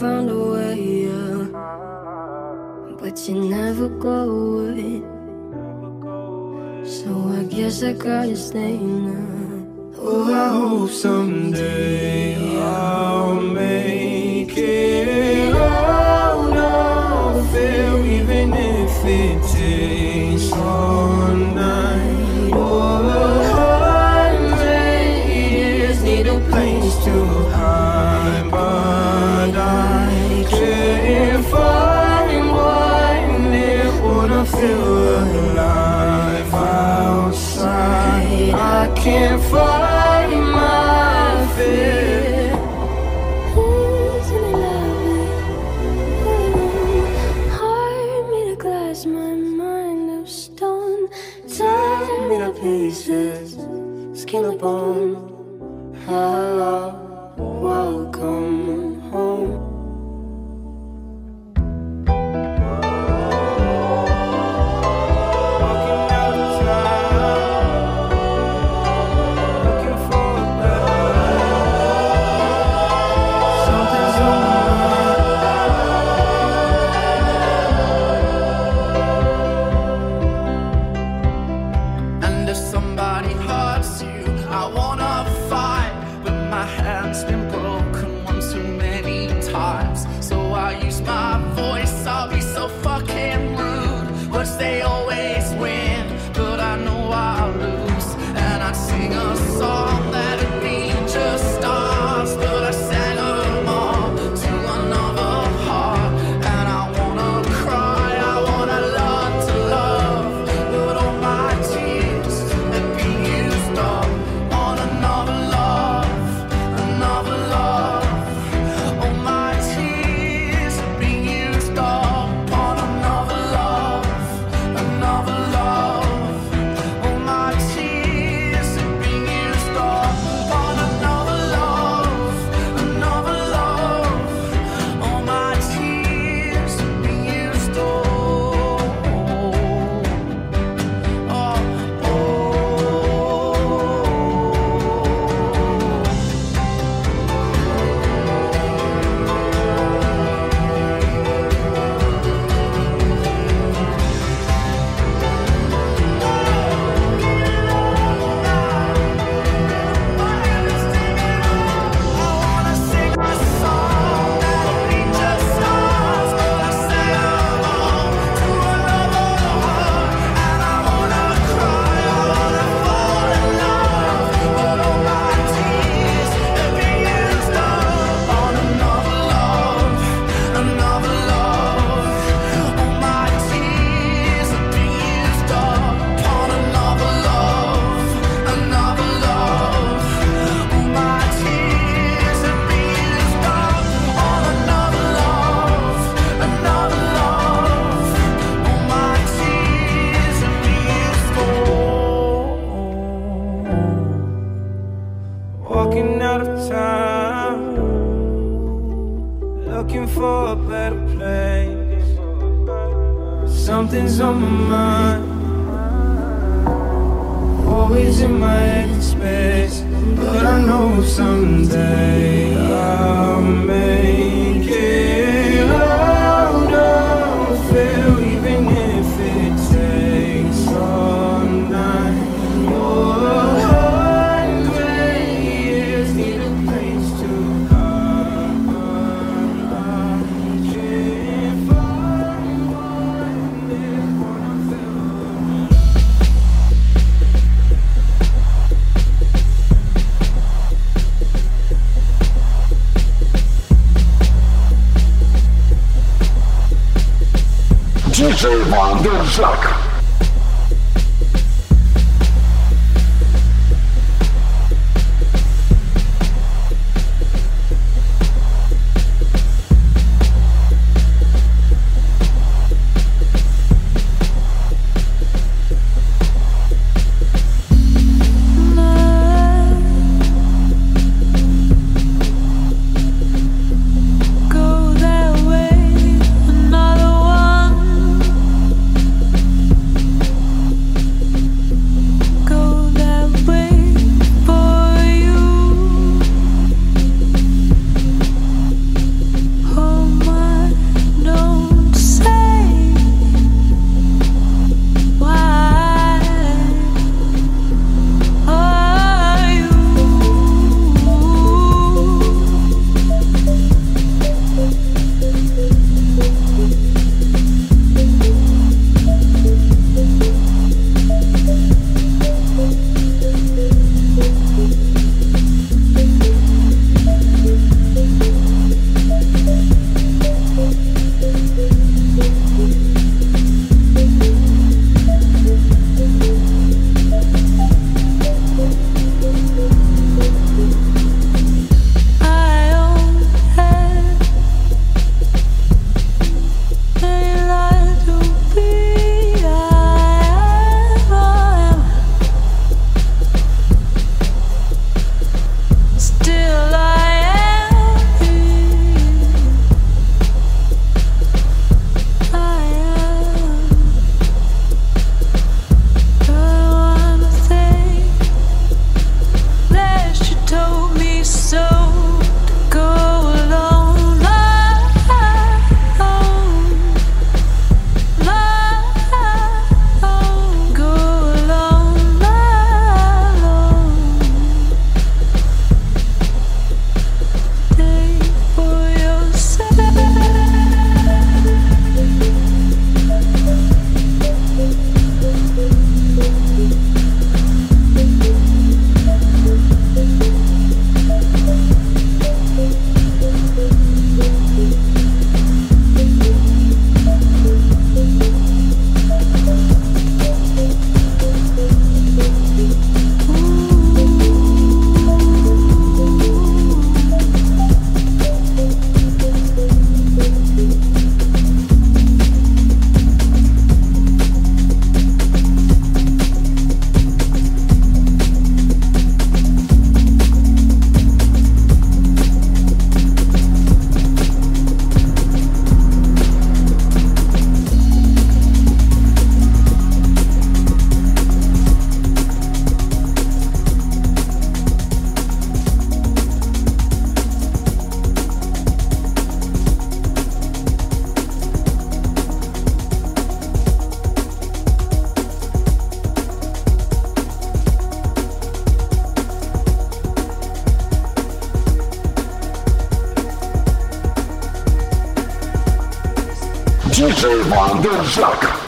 find a way, yeah. But you never go away. So I guess I gotta stay now. Oh, I hope someday. Yeah. alive outside. I can't find my fear. looking for a better place. Something's on my mind. Always in my head space. But I know someday I may. Żywa Dężaka! Commander Jacques.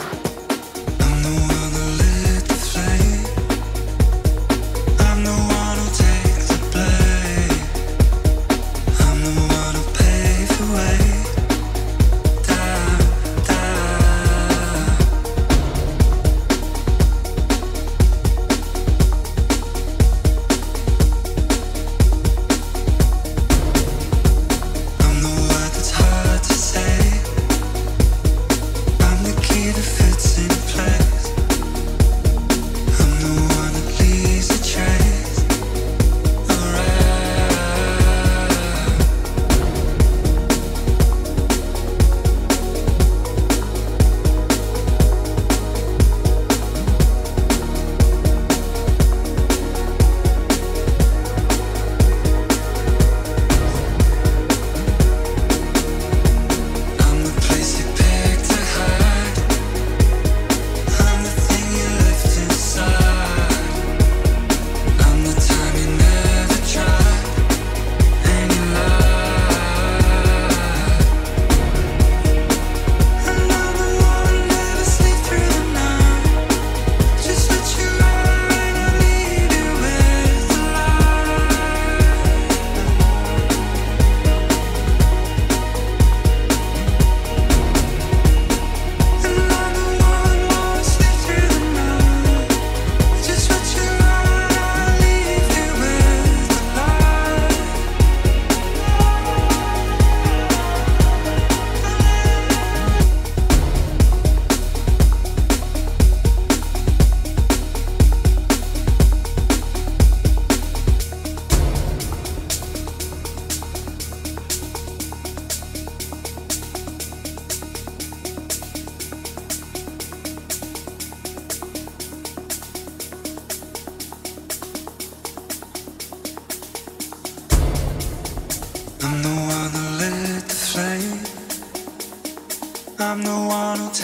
Donald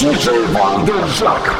是谁放的枪？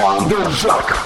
The Jacques.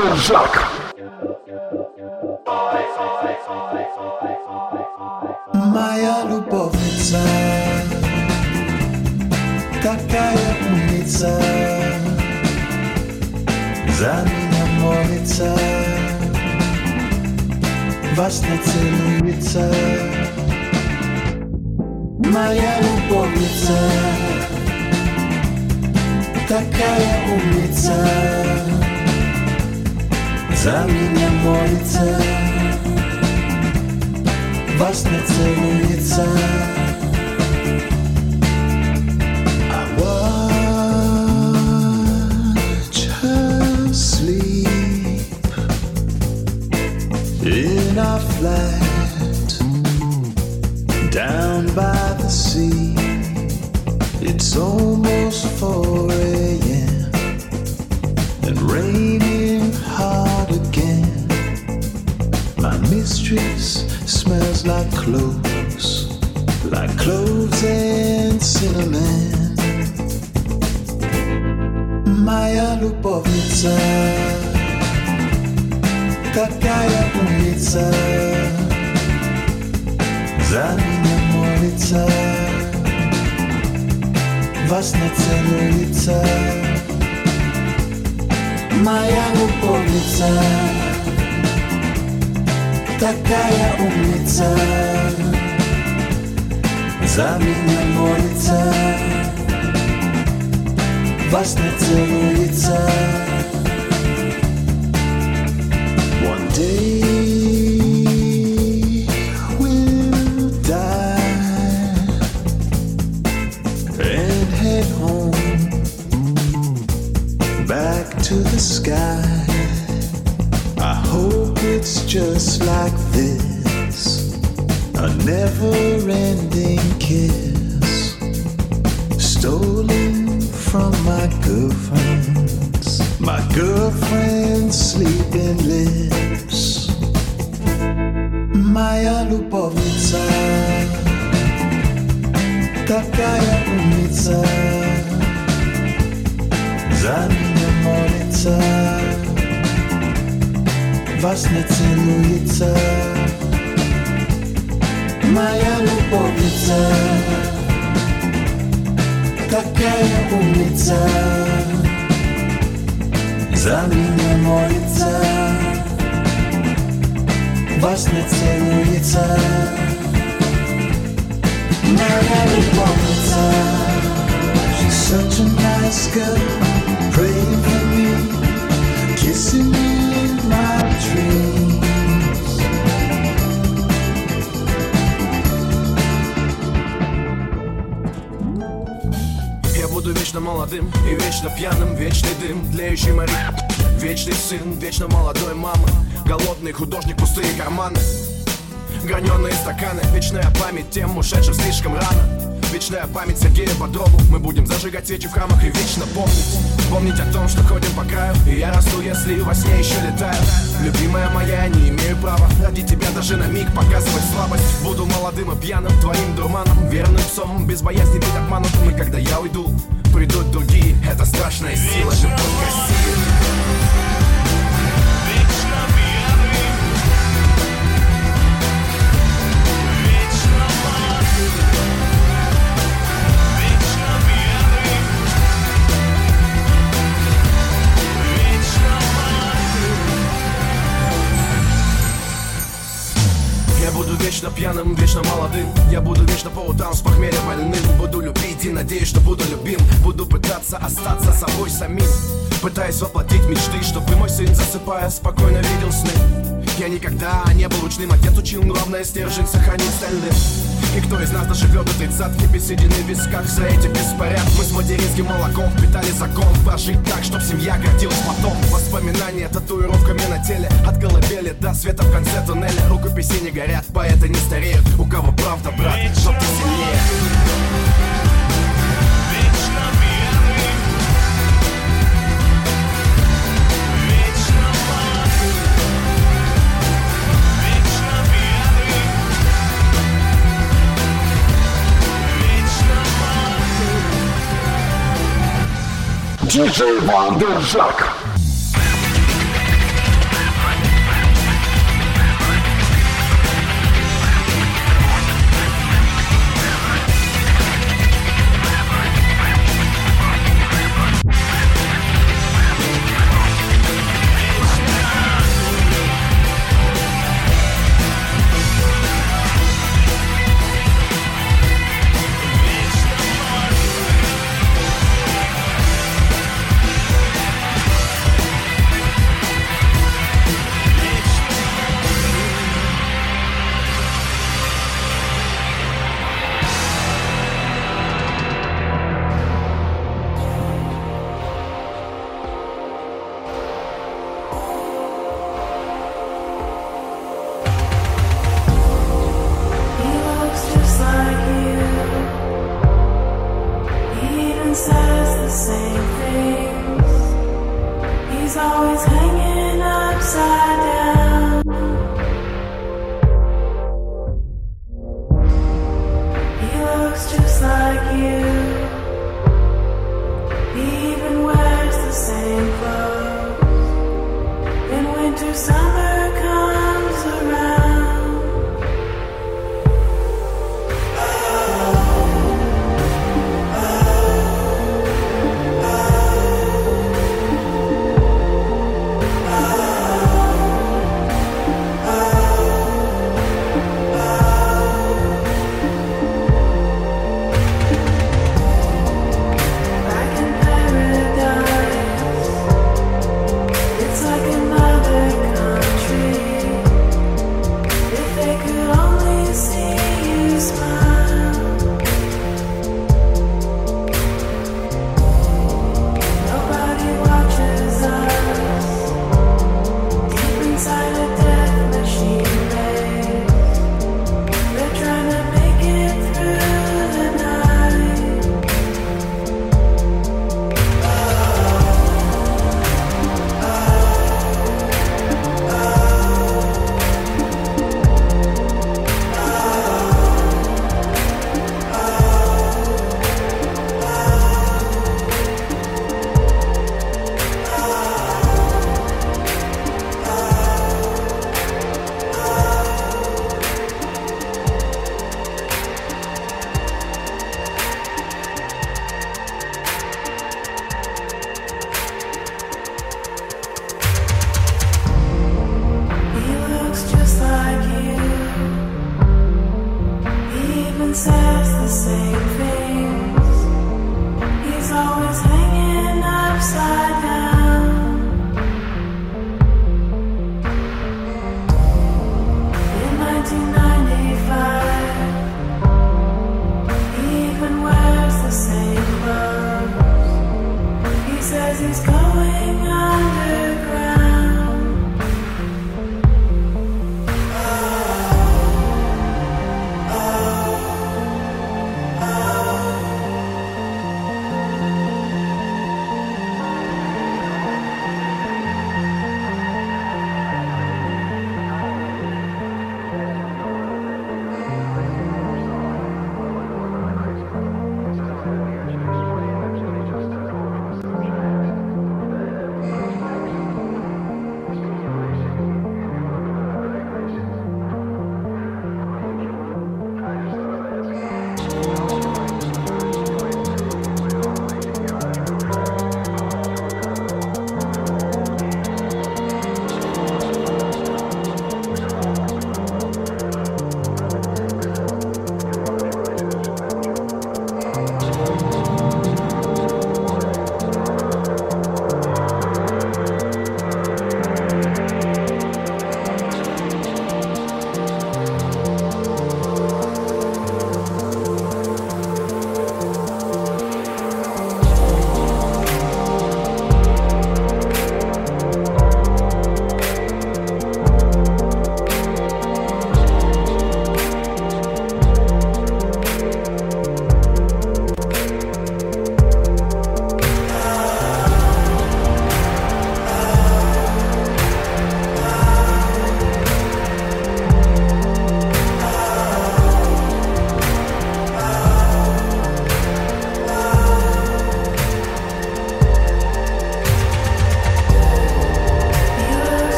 Dojak. За меня молится, во сне целуется. Моя любовница такая умница За меня молится Во сне целуется One day во сне целуется. Моя любовница Такая умница. За меня молится Во сне целуется. Моя любовница. She's such a nice girl Praying for me Kissing me in my буду вечно молодым и вечно пьяным Вечный дым, тлеющий моря Вечный сын, вечно молодой мамы Голодный художник, пустые карманы. Граненые стаканы, вечная память тем, ушедшим слишком рано. Вечная память Сергею Бодрову. Мы будем зажигать свечи в храмах и вечно помнить. Помнить о том, что ходим по краю. И я расту, если во сне еще летаю Любимая моя, я не имею права Ради тебя даже на миг показывать слабость. Буду молодым и пьяным, твоим дурманом Верным псом, без боязни быть обманутым. И когда я уйду, придут другие Это страшная сила, любовь России вечно пьяным, вечно молодым. Я буду вечно по утрам с похмелья больным. Буду любить и надеюсь, что буду любим. Буду пытаться остаться собой самим. Пытаясь воплотить мечты Чтобы мой сын, засыпая, спокойно видел сны. Я никогда не был учным Отец учил, главное стержень сохранить стальным и кто из нас доживет до тридцатки без седины в висках. За эти беспорядки мы с материнским молоком Впитали закон. Прожить так, чтоб семья гордилась потом. Воспоминания татуировками на теле От колыбели до света в конце туннеля. Рукописи не горят, поэты не стареют. У кого правда, брат, чтоб ты сильнее DJ Вандержак.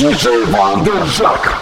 DJ Wanderzak.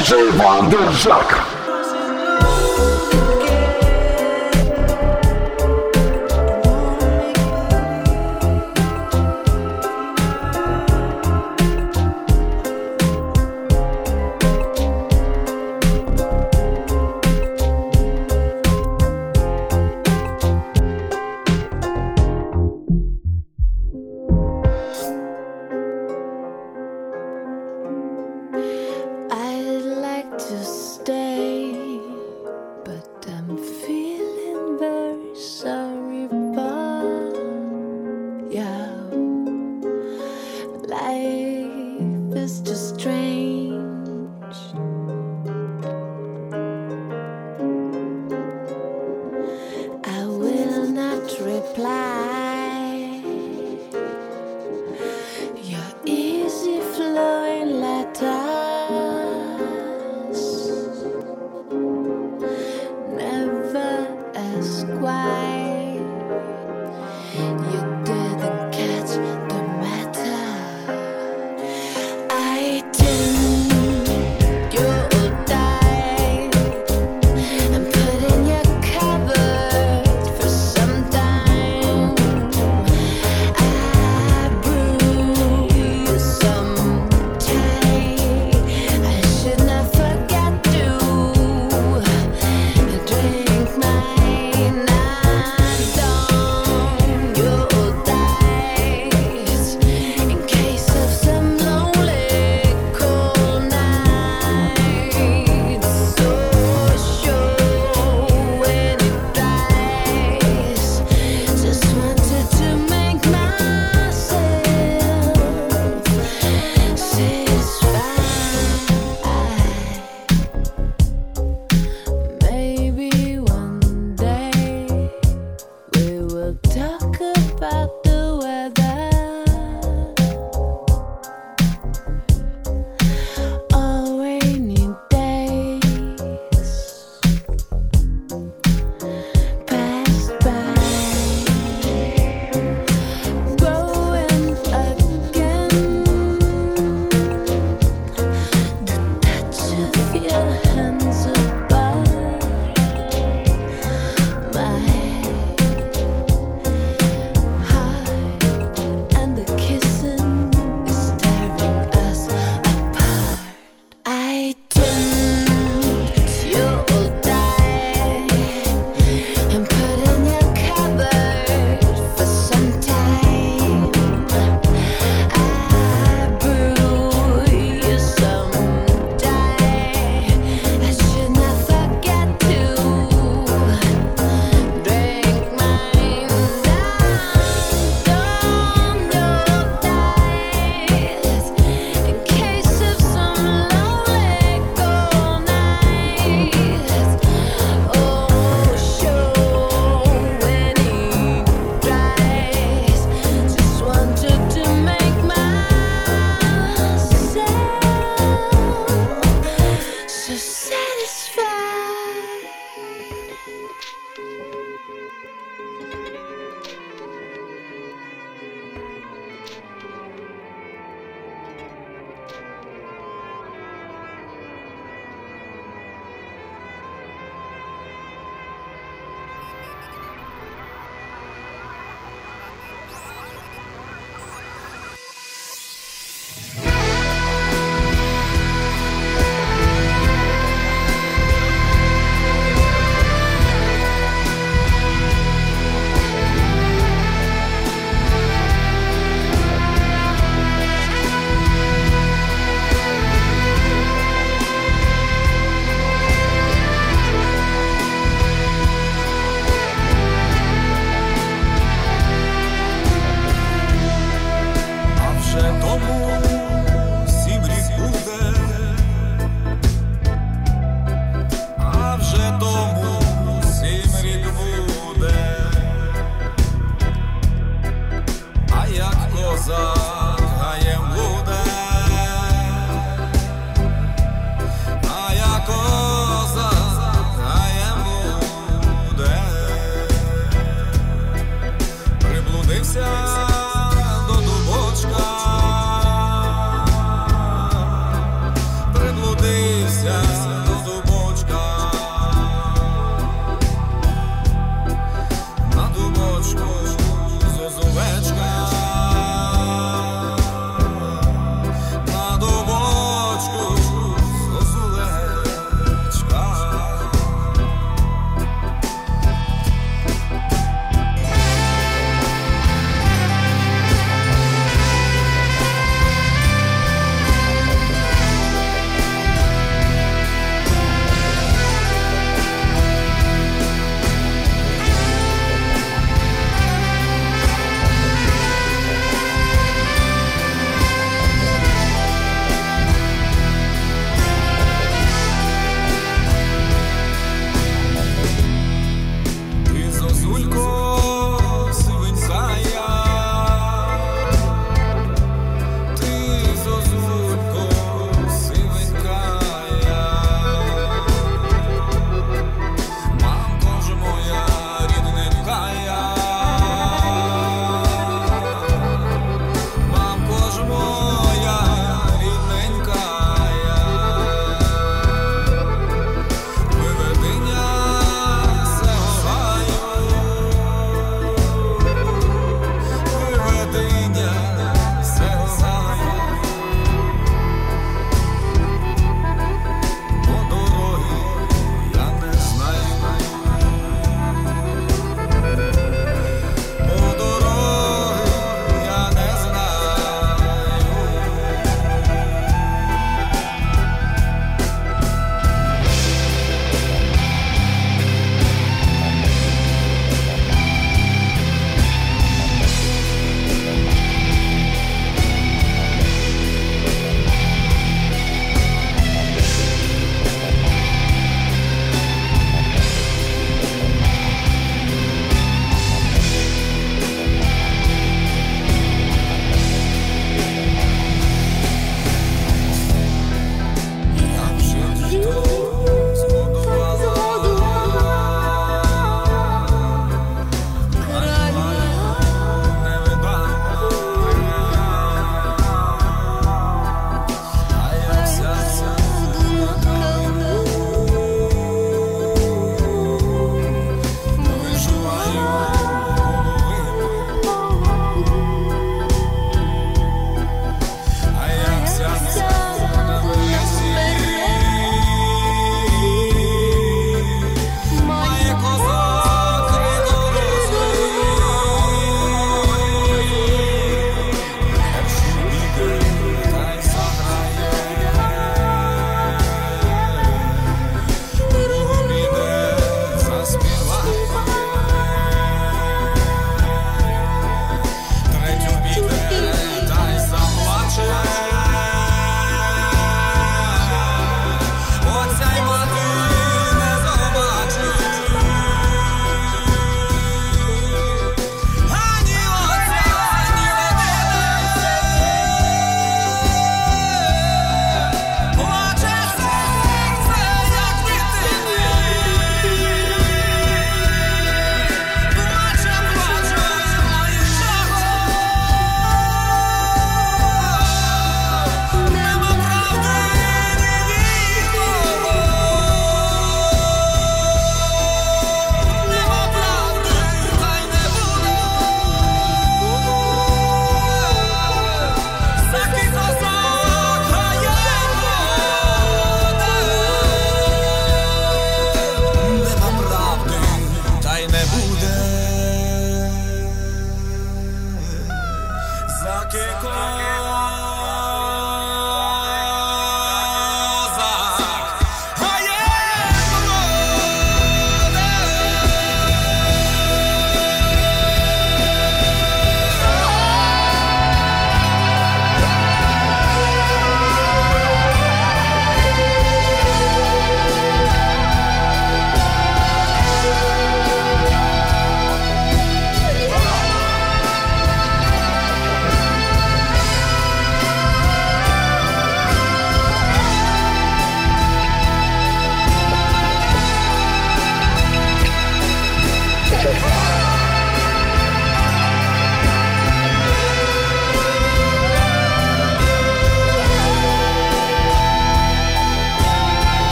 Диджей Вандержак.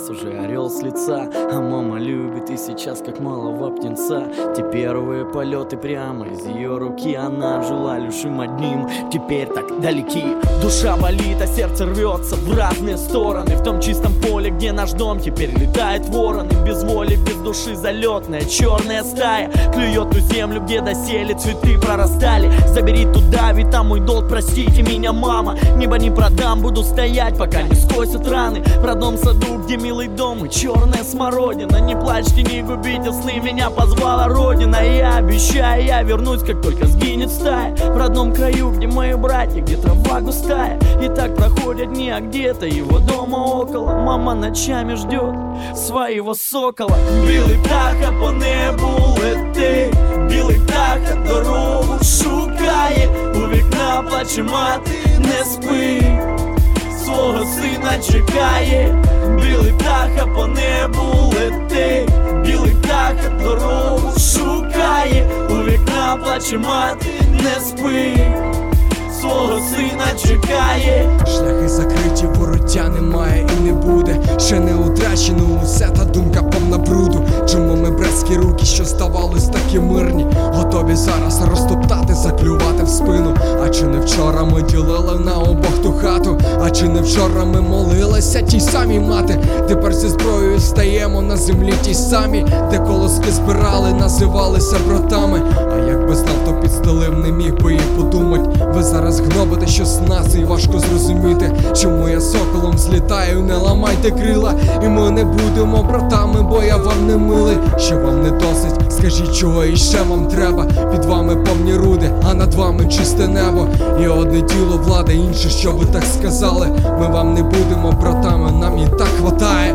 Подрос уже, лица. А мама любит и сейчас как малого птенца Те первые полеты прямо из ее руки. Она жила лишь им одним, теперь так далеки. Душа болит, а сердце рвется в разные стороны. В том чистом поле, где наш дом теперь летает вороны Без воли, без души залетная черная стая. Клюет ту землю, где доселе цветы прорастали. Забери туда, ведь там мой долг, простите меня, мама. Небо не продам, буду стоять, пока не скосят раны. В родном саду, где милый дом и черная смородина Не плачьте, не губите сны, меня позвала родина Я обещаю, я вернусь, как только сгинет стая В родном краю, где мои братья, где трава густая И так проходят дни, а где-то его дома около Мама ночами ждет своего сокола Білий птаха по небу лети Білий птаха дорогу шукає У вікна плаче мати, не спи Свого сина чекає. Білий птаха по небу летить, Білий птаха дорогу шукає. У вікна плаче мати, не спи Свого сина чекає Шляхи закриті, вороття немає і не буде. Ще не утрачено усе та думка повна бруду. Чому ми братські руки, що здавались такі мирні, готові зараз розтоптати, заклювати в спину. А чи не вчора ми ділили на обох ту хату? А чи не вчора ми молилися тій самій мати? Тепер зі зброєю стаємо на землі тій самі, де колоски збирали, називалися братами. А якби знав, то підстелив, не міг би і подумать. Ви зараз гнобите щось нас, і важко зрозуміти, чому я соколом злітаю, не ламайте крила, і ми не будемо братами, бо я вам не милий, що вам не досить. Скажіть, чого іще вам треба? Під вами повні руди, а над вами чисте небо. І одне тіло влада, інше, що ви так сказали. Ми вам не будемо братами, нам і так хватає.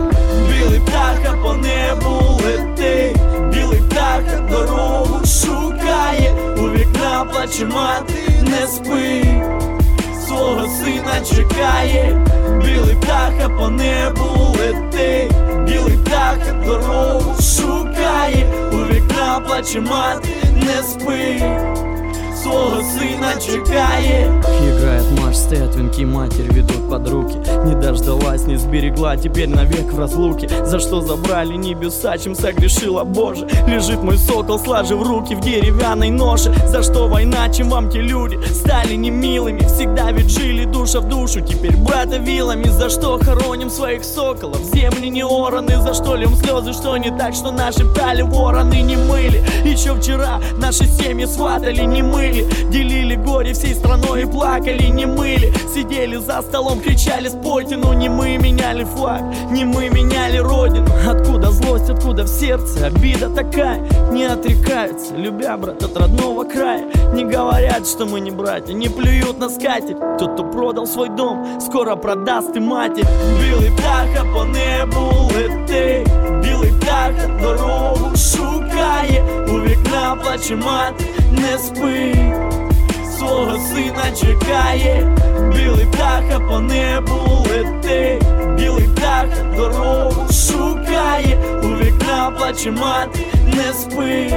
Білий птаха по небу лети, білий птаха дорогу шукає, у вікна плаче мати, не спи, свого сина чекає, білий птаха по небу летить, білий птаха дорогу шукає, у вікна плаче мати, не спи. Свого сына чекає. Играет марш стоят венки матерь ведут под руки. Не дождалась, не сберегла, теперь навек в разлуке. За что забрали небеса, чем согрешила Боже. Лежит мой сокол, сложив руки в деревянной ноше. За что война, чем вам те люди стали немилыми? Всегда ведь жили душа в душу, теперь брата вилами. За что хороним своих соколов, земли не ораны За что льем слезы, что не так, что наши пали вороны не мыли. Еще вчера наши семьи сватали, не мыли Делили горе всей страной и плакали, не мыли. Сидели за столом, кричали спойте, но не мы меняли флаг Не мы меняли родину. Откуда злость, откуда в сердце обида такая? Не отрекаются, любя брат от родного края. Не говорят, что мы не братья, не плюют на скатерть. Тот, кто продал свой дом, скоро продаст и матерь Білий птаха по небу лети Білий птаха дорогу шукає. У вікна плаче мати, не спи. Свого сина чекає, білий птаха по небу лети, білий птаха дорогу шукає, у вікна плаче мати, не спи,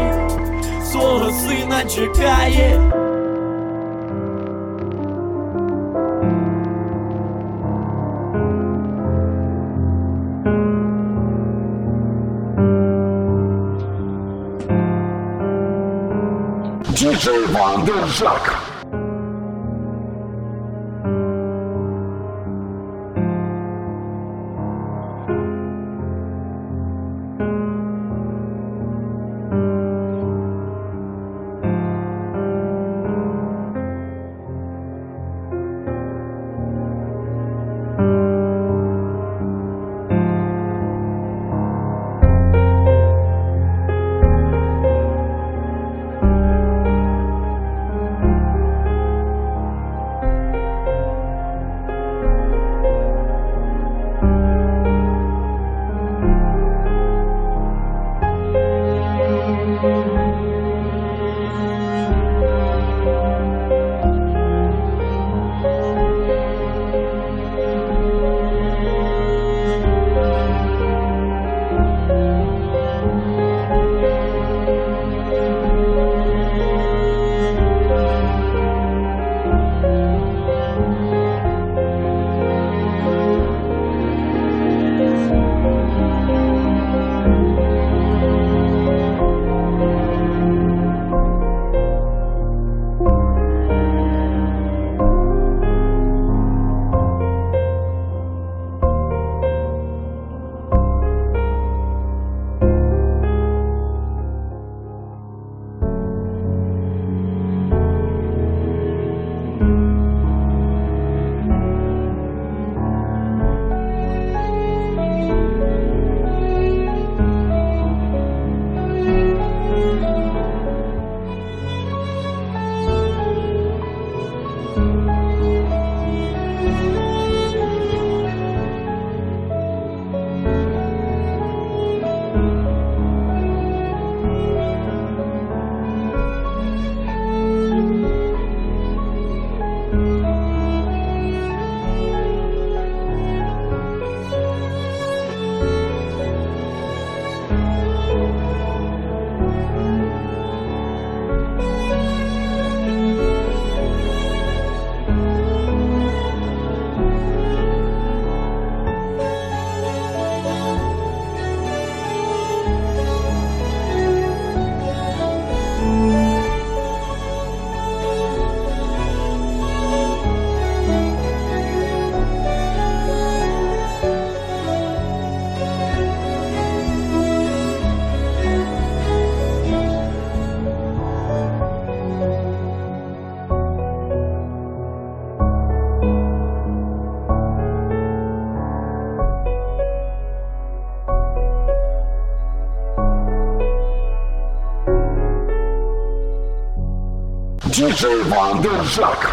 свого сина чекає. DJ Van der Zak. Диджей Вандержак.